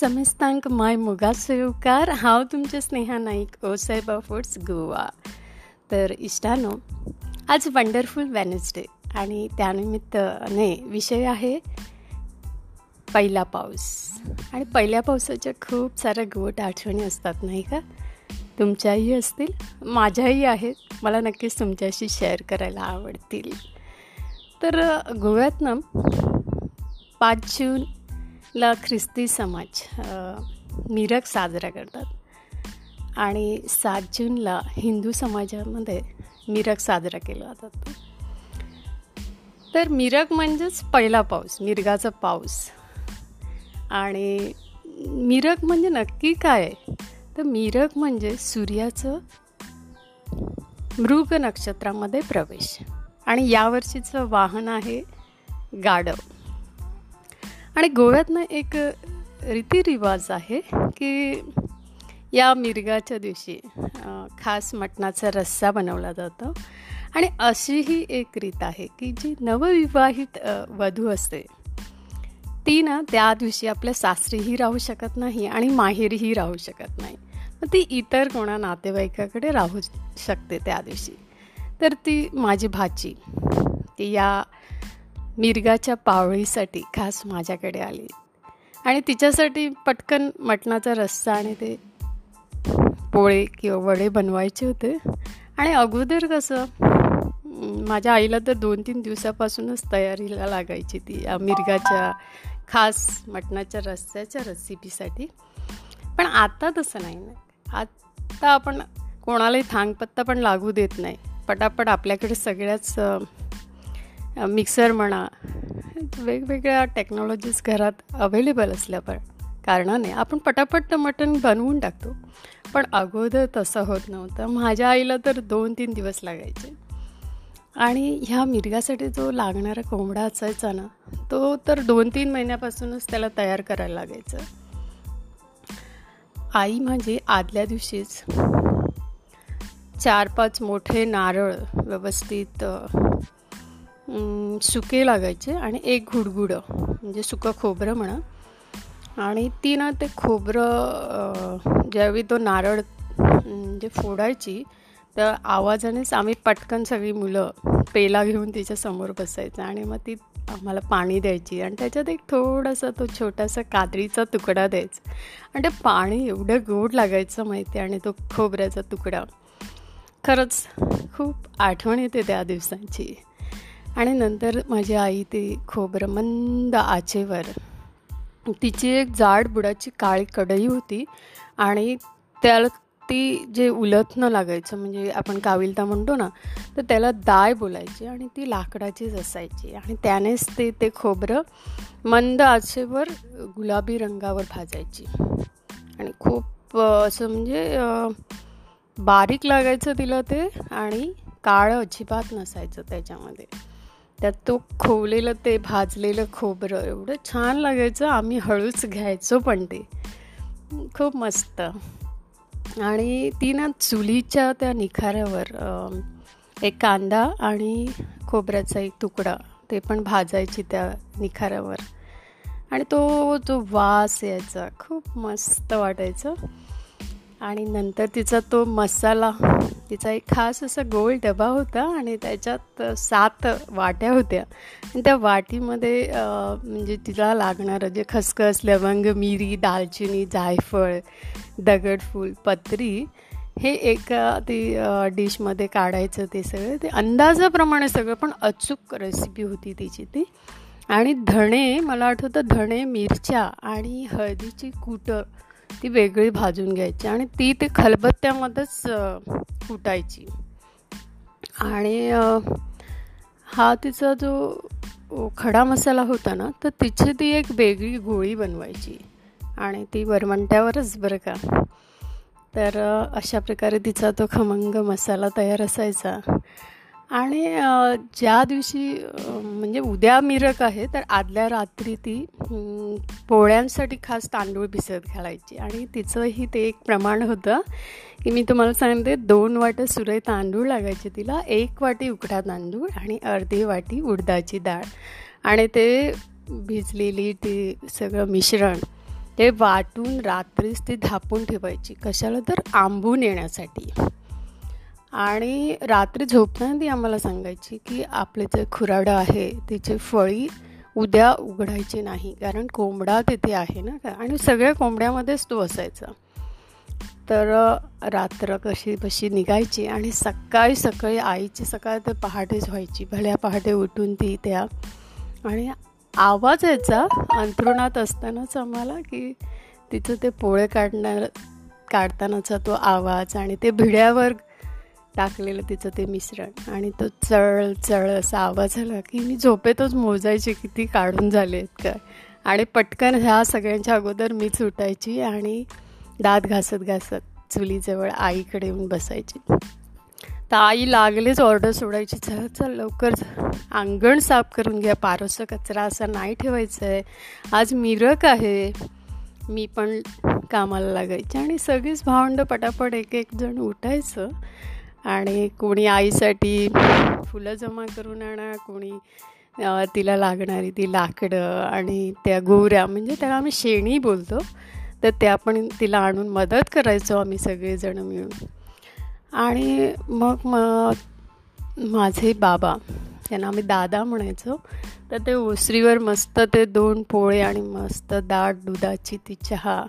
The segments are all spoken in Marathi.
समस्तांक माय मुगा येवकार हांव तुमचे स्नेहा नाईक ओ सायबा फुड्स गोवा. तर इष्टानो आज वंडरफुल वेनसडे आणि त्यानिमित्ताने विषय आहे पहिला पाऊस. आणि पहिल्या पावसाच्या खूप साऱ्या गोट आठवणी असतात नाही का? तुमच्याही असतील माझ्याही आहेत. मला नक्कीच तुमच्याशी शेअर करायला आवडतील. तर गोव्यात ना पाच जून ला ख्रिस्ती समाज मिरक साजरा करतात. आणि सात जूनला हिंदू समाजामध्ये मिरक साजरा केला जातो. तर मिरक म्हणजेच पहिला पाऊस मिरगाचा पाऊस. आणि मिरक म्हणजे नक्की काय तर मिरक म्हणजे सूर्याचं मृग नक्षत्रामध्ये प्रवेश. आणि यावर्षीचं वाहन आहे गाडव आणि गोव्यातनं एक रीतिरिवाज आहे की या मिरगाच्या दिवशी खास मटणाचा रस्सा बनवला जातो. आणि अशी ही एक रीत आहे की जी नवविवाहित वधू असते ती ना त्या दिवशी आपल्या सासरीही राहू शकत नाही आणि माहेरीही राहू शकत नाही. मग ती इतर कोणा नातेवाईकाकडे राहू शकते त्या दिवशी. तर ती माझी भाची ती या मिरगाच्या पावळीसाठी खास माझ्याकडे आली. आणि तिच्यासाठी पटकन मटणाचा रस्सा आणि ते पोळे किंवा वडे बनवायचे होते. आणि अगोदर कसं माझ्या आईला तर दोन तीन दिवसापासूनच तयारीला लागायची ती मिरगाच्या खास मटणाच्या रस्स्याच्या रेसिपीसाठी पण आता तसं नाही ना. आत्ता आपण कोणालाही थांगपत्ता पण लागू देत नाही. पटापट आपल्याकडे सगळ्याच मिक्सर म्हणा वेगवेगळ्या टेक्नॉलॉजीज घरात अवेलेबल असल्या पण कारणाने आपण पटापट मटण बनवून टाकतो. पण अगोदर तसं होत नव्हतं. माझ्या आईला तर दोन तीन दिवस लागायचे. आणि ह्या मिरगासाठी जो लागणारा कोंबडा असायचा ना तो तर दोन तीन महिन्यापासूनच त्याला तयार करायला लागायचं. आई माझी आदल्या दिवशीच चार पाच मोठे नारळ व्यवस्थित सुके लागायचे आणि एक घुडगुडं म्हणजे सुकं खोबरं म्हणा. आणि ती ना ते खोबरं ज्यावेळी तो नारळ म्हणजे फोडायची त्या आवाजानेच आम्ही पटकन सगळी मुलं पेला घेऊन तिच्यासमोर बसायचं आणि मग ती आम्हाला पाणी द्यायची आणि त्याच्यात एक थोडासा तो छोटासा कादरीचा तुकडा द्यायचा. आणि ते पाणी एवढं गोड लागायचं माहिती आणि तो खोबऱ्याचा तुकडा. खरंच खूप आठवण येते त्या दिवसांची. आणि नंतर माझी आई ती खोबरं मंद आचेवर. तिची एक जाड बुडाची काळी कढई होती आणि त्याला ती जे उलथणं लागायचं म्हणजे आपण काविलता म्हणतो ना तर त्याला दाय बोलायची आणि ती लाकडाचीच असायची. आणि त्यानेच ते ते खोबरं मंद आचेवर गुलाबी रंगावर भाजायची. आणि खूप असं म्हणजे बारीक लागायचं तिला ते आणि काळं अजिबात नसायचं त्याच्यामध्ये. त्यात तो खोवलेलं ते भाजलेलं खोबरं एवढं छान लागायचं. आम्ही हळूच घ्यायचो पण ते. खूप मस्त. आणि ती ना चुलीच्या त्या निखाऱ्यावर एक कांदा आणि खोबऱ्याचा एक तुकडा ते पण भाजायची त्या निखाऱ्यावर. आणि तो जो वास यायचा. खूप मस्त वाटायचं. आणि नंतर तिचा तो मसाला तिचा एक खास असा गोल डबा होता आणि त्याच्यात सात वाट्या होत्या. आणि त्या वाटीमध्ये म्हणजे तिला लागणारं जे खसखस लवंग मिरी दालचिनी जायफळ दगडफूल पत्री हे एका ती डिशमध्ये काढायचं ते सगळं. ते अंदाजाप्रमाणे सगळं पण अचूक रेसिपी होती तिची ती. आणि धणे मला आठवतं धणे मिरच्या आणि हळदीची कुटं ती वेगळी भाजून घ्यायची आणि ती ते खलबत्त्यामध्येच फुटायची. आणि हा तिचा जो खडा मसाला होता ना तर तिची ती एक वेगळी गोळी बनवायची. आणि ती वरमंट्यावरच बरं का. तर अशा प्रकारे तिचा तो खमंग मसाला तयार असायचा. आणि ज्या दिवशी म्हणजे उद्या मिरक आहे तर आदल्या रात्री ती पोळ्यांसाठी खास तांदूळ भिजत घालायची. आणि तिचंही ते एक प्रमाण होतं की मी तुम्हाला सांगते दोन वाटं सुरय तांदूळ लागायचे तिला एक वाटी उकडा तांदूळ आणि अर्धी वाटी उडदाची डाळ. आणि ते भिजलेली ती सगळं मिश्रण ते वाटून रात्रीच ती धापून ठेवायची. कशाला तर आंबून येण्यासाठी. आणि रात्री झोपताना ती आम्हाला सांगायची की आपले जे खुराडं आहे तिचे फळी उद्या उघडायची नाही. कारण कोंबडा तिथे आहे ना. का आणि सगळ्या कोंबड्यामध्येच तो असायचा. तर रात्र कशी बशी निघायची आणि सकाळी सकाळी आईची सकाळ तर पहाटेच व्हायची. भल्या पहाटे उठून ती त्या. आणि आवाज यायचा अंथरुणात असतानाच आम्हाला की तिचं ते पोळे काढणार काढतानाचा तो आवाज आणि ते भिड्यावर टाकलेलं तिचं ते मिश्रण. आणि तो चळ चळ असा आवाज आला की मी झोपेतच मोजायचे किती काढून झाले आहेत काय. आणि पटकन ह्या सगळ्यांच्या अगोदर मीच उठायची आणि दात घासत घासत चुलीजवळ आईकडे येऊन बसायची. तर आई लागलेच ऑर्डर सोडायची. चल चल लवकर अंगण साफ करून घ्या. पारोसं कचरा असा नाही ठेवायचं आहे आज मिरक आहे. मी पण कामाला लागायची. आणि सगळीच भावंड पटापट एक एक जण उठायचं. आणि कोणी आईसाठी फुलं जमा करून आणा कोणी तिला लागणारी ती लाकडं आणि त्या गोऱ्या म्हणजे त्याला आम्ही शेणी बोलतो. तर त्या पण तिला आणून मदत करायचो आम्ही सगळेजणं मिळून. आणि मग मग माझे बाबा त्यांना आम्ही दादा म्हणायचो. तर ते ओसरीवर मस्त ते दोन पोळे आणि मस्त दाट दुधाची ती चहा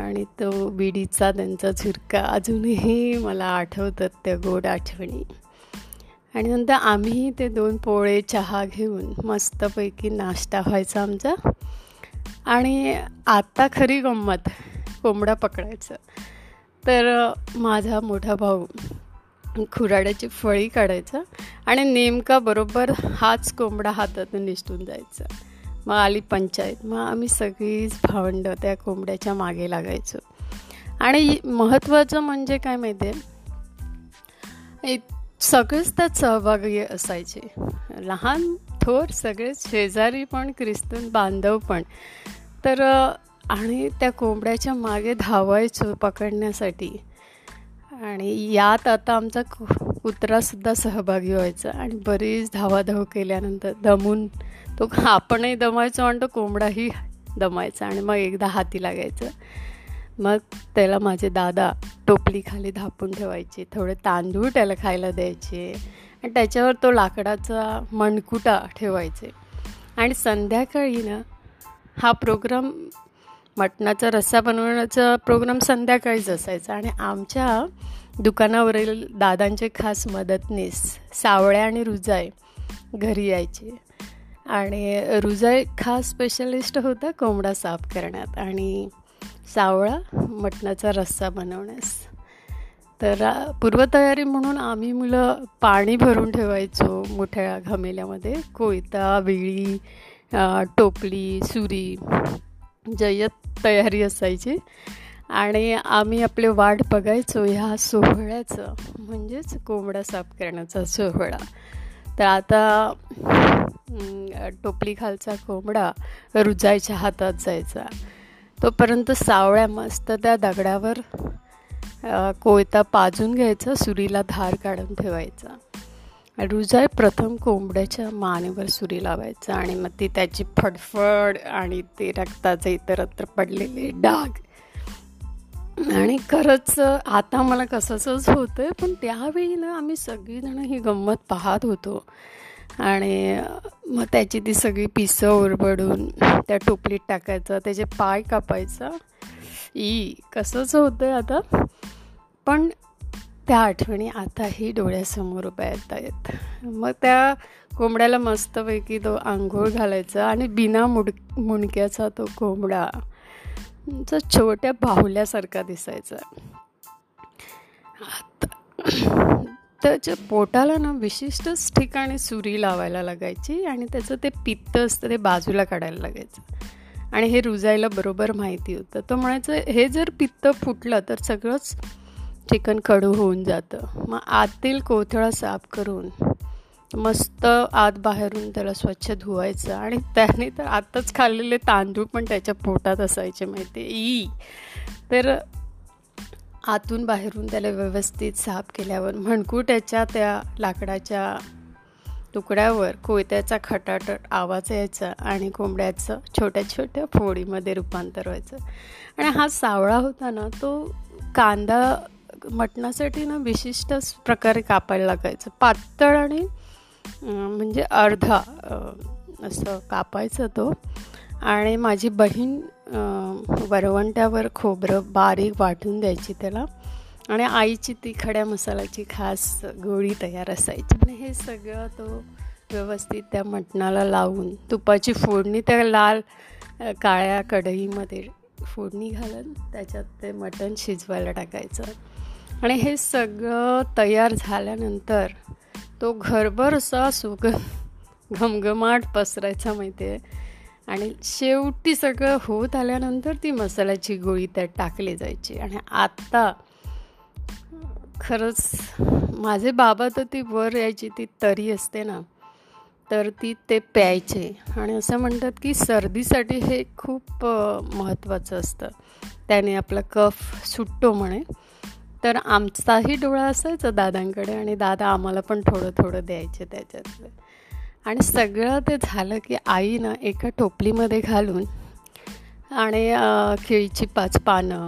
आणि तो बिडीचा त्यांचा झुरका अजूनही मला आठवतात त्या गोड आठवणी. आणि नंतर आम्ही ते दोन पोळे चहा घेऊन मस्तपैकी नाश्ता व्हायचा आमचा. आणि आता खरी गंमत कोंबडा पकडायचं. तर माझा मोठा भाऊ खुराड्याची फळी काढायचा आणि नेमका बरोबर हाच कोंबडा हातातून निसटून जायचा. मग आली पंचायत. मग आम्ही सगळीच भावंडं त्या कोंबड्याच्या मागे लागायचो. आणि महत्त्वाचं म्हणजे काय माहिती आहे? सगळेच त्यात सहभागी असायचे. लहान थोर सगळेच शेजारी पण ख्रिस्तन बांधव पण. तर आणि त्या कोंबड्याच्या मागे धावायचो पकडण्यासाठी. आणि यात आता आमचा कुत्रासुद्धा सहभागी व्हायचा आणि बरीच धावाधाव केल्यानंतर दमून तो आपणही दमायचो आणि तो कोंबडाही दमायचा आणि मग एकदा हाती लागायचं. मग त्याला माझे दादा टोपली खाली धापून ठेवायचे थोडे तांदूळ त्याला खायला द्यायचे आणि त्याच्यावर तो लाकडाचा मणकुटा ठेवायचे. आणि संध्याकाळी ना हा प्रोग्राम मटणाचा रस्सा बनवण्याचा प्रोग्राम संध्याकाळीच असायचा आणि आमच्या दुकानावरील दादांचे खास मदतनीस सावळ्या आणि रुजाय घरी यायचे. आणि रुजाय खास स्पेशलिस्ट होता कोंबडा साफ करण्यात. आणि सावळा मटणाचा रस्सा बनवण्यास. तर पूर्वतयारी म्हणून आम्ही मुलं पाणी भरून ठेवायचो मोठ्या घमेल्यामध्ये. कोयता विळी टोपली सुरी जय्यत तयारी असायची. आणि आम्ही आपले वाट बघायचो ह्या सोहळ्याचं म्हणजेच कोंबडा साफ करण्याचा सोहळा. तर आता टोपली खालचा कोंबडा रुजायच्या हातात जायचा. तोपर्यंत सावळ्या मस्त त्या दगडावर कोयता पाजून घ्यायचा सुरीला धार काढून ठेवायचा. रुजाय प्रथम कोंबड्याच्या मानेवर सुरी लावायचा आणि मग ती त्याची फडफड आणि ते रक्ताचे इतरत्र पडलेले डाग आणि खरंच आता मला कसंच होतं आहे पण त्यावेळी ना आम्ही सगळीजणं ही गंमत पाहत होतो. आणि मग त्याची ती सगळी पिसं ओरबडून त्या टोपलीत टाकायचं त्याचे पाय कापायचा. ई कसंच होतं आहे आता. पण त्या आठवणी आताही डोळ्यासमोर उभ्या येत आहेत मग त्या कोंबड्याला मस्तपैकी तो आंघोळ घालायचा आणि बिना मुड मुणक्याचा तो कोंबडा जो छोट्या बाहुल्यासारखा दिसायचा. त्याच्या पोटाला ना विशिष्टच ठिकाणी सुरी लावायला लागायची आणि त्याचं ते पित्त असतं ते बाजूला काढायला लागायचं. आणि हे रुजायला बरोबर माहिती होतं. तर म्हणायचं हे जर पित्त फुटलं तर सगळंच चिकन कडू होऊन जातं. मग आतील कोथळा साफ करून मस्त आत बाहेरून त्याला स्वच्छ धुवायचं. आणि त्याने तर आत्ताच खाल्लेले तांदूळ पण त्याच्या पोटात असायचे माहिती ई. तर आतून बाहेरून त्याला व्यवस्थित साफ केल्यावर म्हणकू त्याच्या त्या लाकडाच्या तुकड्यावर कोयत्याचा खटाटट आवाज यायचा आणि कोंबड्याचं छोट्या छोट्या फोडीमध्ये रूपांतर व्हायचं. आणि हा सावळा होता ना तो कांदा मटणासाठी ना विशिष्ट प्रकारे कापायला लागायचं. पातळ आणि म्हणजे अर्धा असं कापायचं तो. आणि माझी बहीण वरवंट्यावर खोबरं बारीक वाटून द्यायची त्याला. आणि आईची ती खड्या मसाल्याची खास गोळी तयार असायची. आणि हे सगळं तो व्यवस्थित त्या मटणाला लावून तुपाची फोडणी त्या लाल काळ्या कढईमध्ये फोडणी घालून त्याच्यात ते मटण शिजवायला टाकायचं. आणि हे सगळं तयार झाल्यानंतर तो घरभर असा सुग घमघमाट पसरायचा माहिती आहे आणि शेवटी सगळं होत आल्यानंतर ती मसाल्याची गोळी त्यात टाकली जायची. आणि आत्ता खरंच माझे बाबा तर ती वर यायची ती तरी असते ना तर ती ते प्यायचे. आणि असं म्हणतात की सर्दीसाठी हे खूप महत्त्वाचं असतं. त्याने आपला कफ सुटतो म्हणे. तर आमचाही डोळा असायचा दादांकडे आणि दादा आम्हाला पण थोडं थोडं द्यायचे त्याच्यातलं. आणि सगळं ते झालं की आईनं एका टोपलीमध्ये घालून आणि केळीची पाच पानं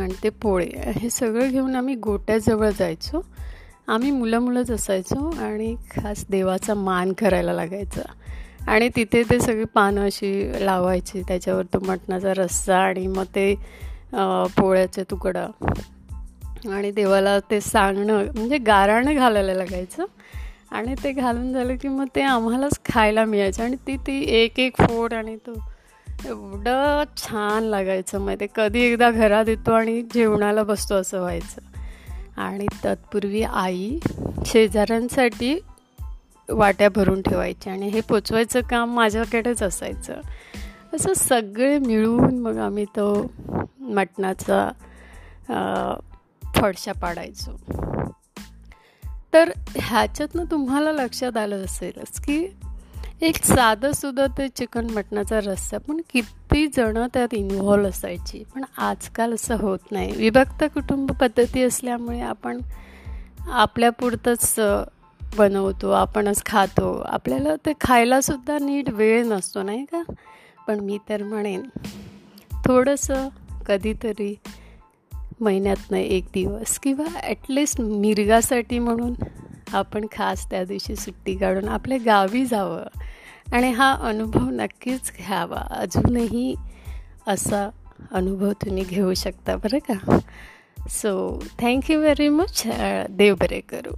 आणि ते पोळे हे सगळं घेऊन आम्ही गोट्याजवळ जायचो. आम्ही मुलं मुलंच असायचो आणि खास देवाचा मान करायला लागायचा. आणि तिथे ते सगळी पानं अशी लावायची त्याच्यावर तो मटणाचा रस्सा आणि मग ते पोळ्याचे तुकडा. आणि देवाला ते सांगणं म्हणजे गाराणं घालायला लागायचं. आणि ते घालून झालं की मग ते आम्हालाच खायला मिळायचं. आणि ती ती एक एक फोड आणि तो एवढं छान लागायचं. मग ते कधी एकदा घरात येतो आणि जेवणाला बसतो असं व्हायचं. आणि तत्पूर्वी आई शेजाऱ्यांसाठी वाट्या भरून ठेवायची आणि हे पोचवायचं काम माझ्याकडेच असायचं. असं सगळे मिळून मग आम्ही तो मटणाचा फडशा पाडायचो. तर ह्याच्यातनं तुम्हाला लक्षात आलं असेलच की एक साधंसुद्धा ते चिकन मटणाचा रस्सा पण किती जणं त्यात इन्व्हॉल्व असायची. पण आजकाल असं होत नाही. विभक्त कुटुंब पद्धती असल्यामुळे आपण आपल्यापुरतंच बनवतो आपणच खातो. आपल्याला ते खायलासुद्धा नीट वेळ नसतो नाही का? पण मी तर म्हणेन थोडंसं कधीतरी महिन्यातनं एक दिवस किंवा ॲटलिस्ट मिरगासाठी म्हणून आपण खास त्या दिवशी सुट्टी काढून आपल्या गावी जावं. आणि हा अनुभव नक्कीच घ्यावा. अजूनही असा अनुभव तुम्ही घेऊ शकता बरं का? So thank you very much देव बरे करू.